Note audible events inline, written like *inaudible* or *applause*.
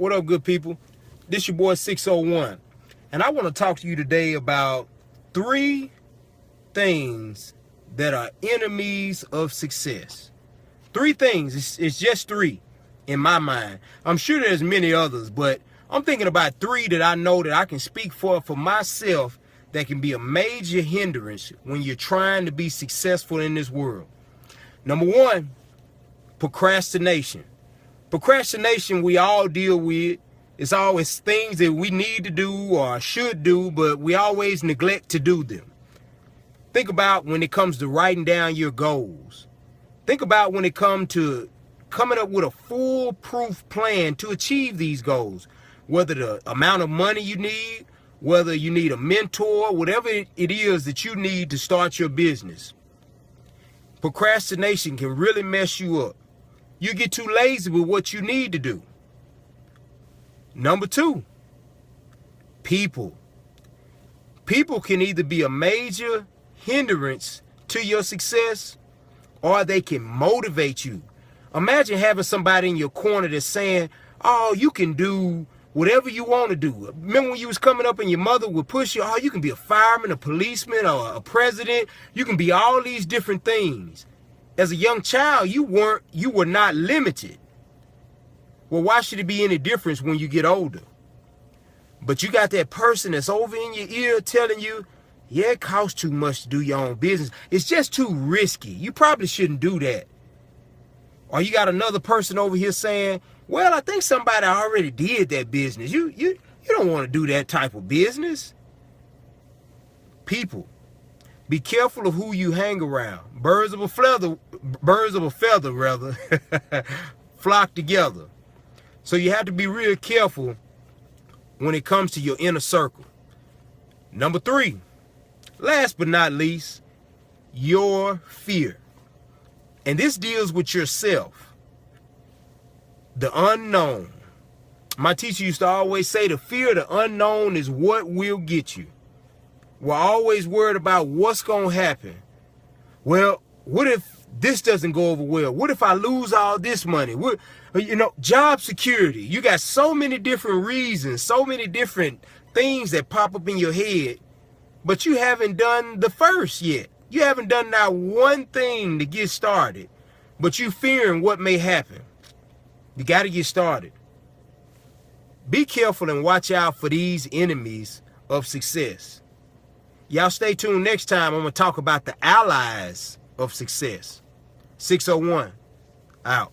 What up, good people? This your boy 601. And I want to talk to you today about three things that are enemies of success. Three things. It's, it's just three in my mind. I'm sure there's many others, but I'm thinking about three that I know that I can speak for for myself that can be a major hindrance when you're trying to be successful in this world. Number one, procrastination. Procrastination we all deal with. It's always things that we need to do or should do, but we always neglect to do them. Think about when it comes to writing down your goals. Think about when it comes to coming up with a foolproof plan to achieve these goals. Whether the amount of money you need, whether you need a mentor, whatever it is that you need to start your business. Procrastination can really mess you up. You get too lazy with what you need to do. Number two, people. People can either be a major hindrance to your success or they can motivate you. Imagine having somebody in your corner that's saying, oh, you can do whatever you want to do. Remember when you was coming up and your mother would push you, oh, you can be a fireman, a policeman, or a president. You can be all these different things. As a young child, you weren't, you were not limited. Well, why should it be any difference when you get older? But you got that person that's over in your ear telling you, yeah, it costs too much to do your own business. It's just too risky. You probably shouldn't do that. Or you got another person over here saying, well, I think somebody already did that business. You you you don't want to do that type of business. People, be careful of who you hang around. Birds of a feather, birds of a feather rather, *laughs* flock together. So you have to be real careful when it comes to your inner circle. Number three, last but not least, your fear. And this deals with yourself the unknown. My teacher used to always say the fear of the unknown is what will get you. We're always worried about what's going to happen. Well, what if this doesn't go over well? What if I lose all this money? What, you know, job security. You got so many different reasons, so many different things that pop up in your head, but you haven't done the first yet. You haven't done not one thing to get started, but you fearing what may happen. You got to get started. Be careful and watch out for these enemies of success. Y'all stay tuned next time. I'm going to talk about the allies of success. 601 out.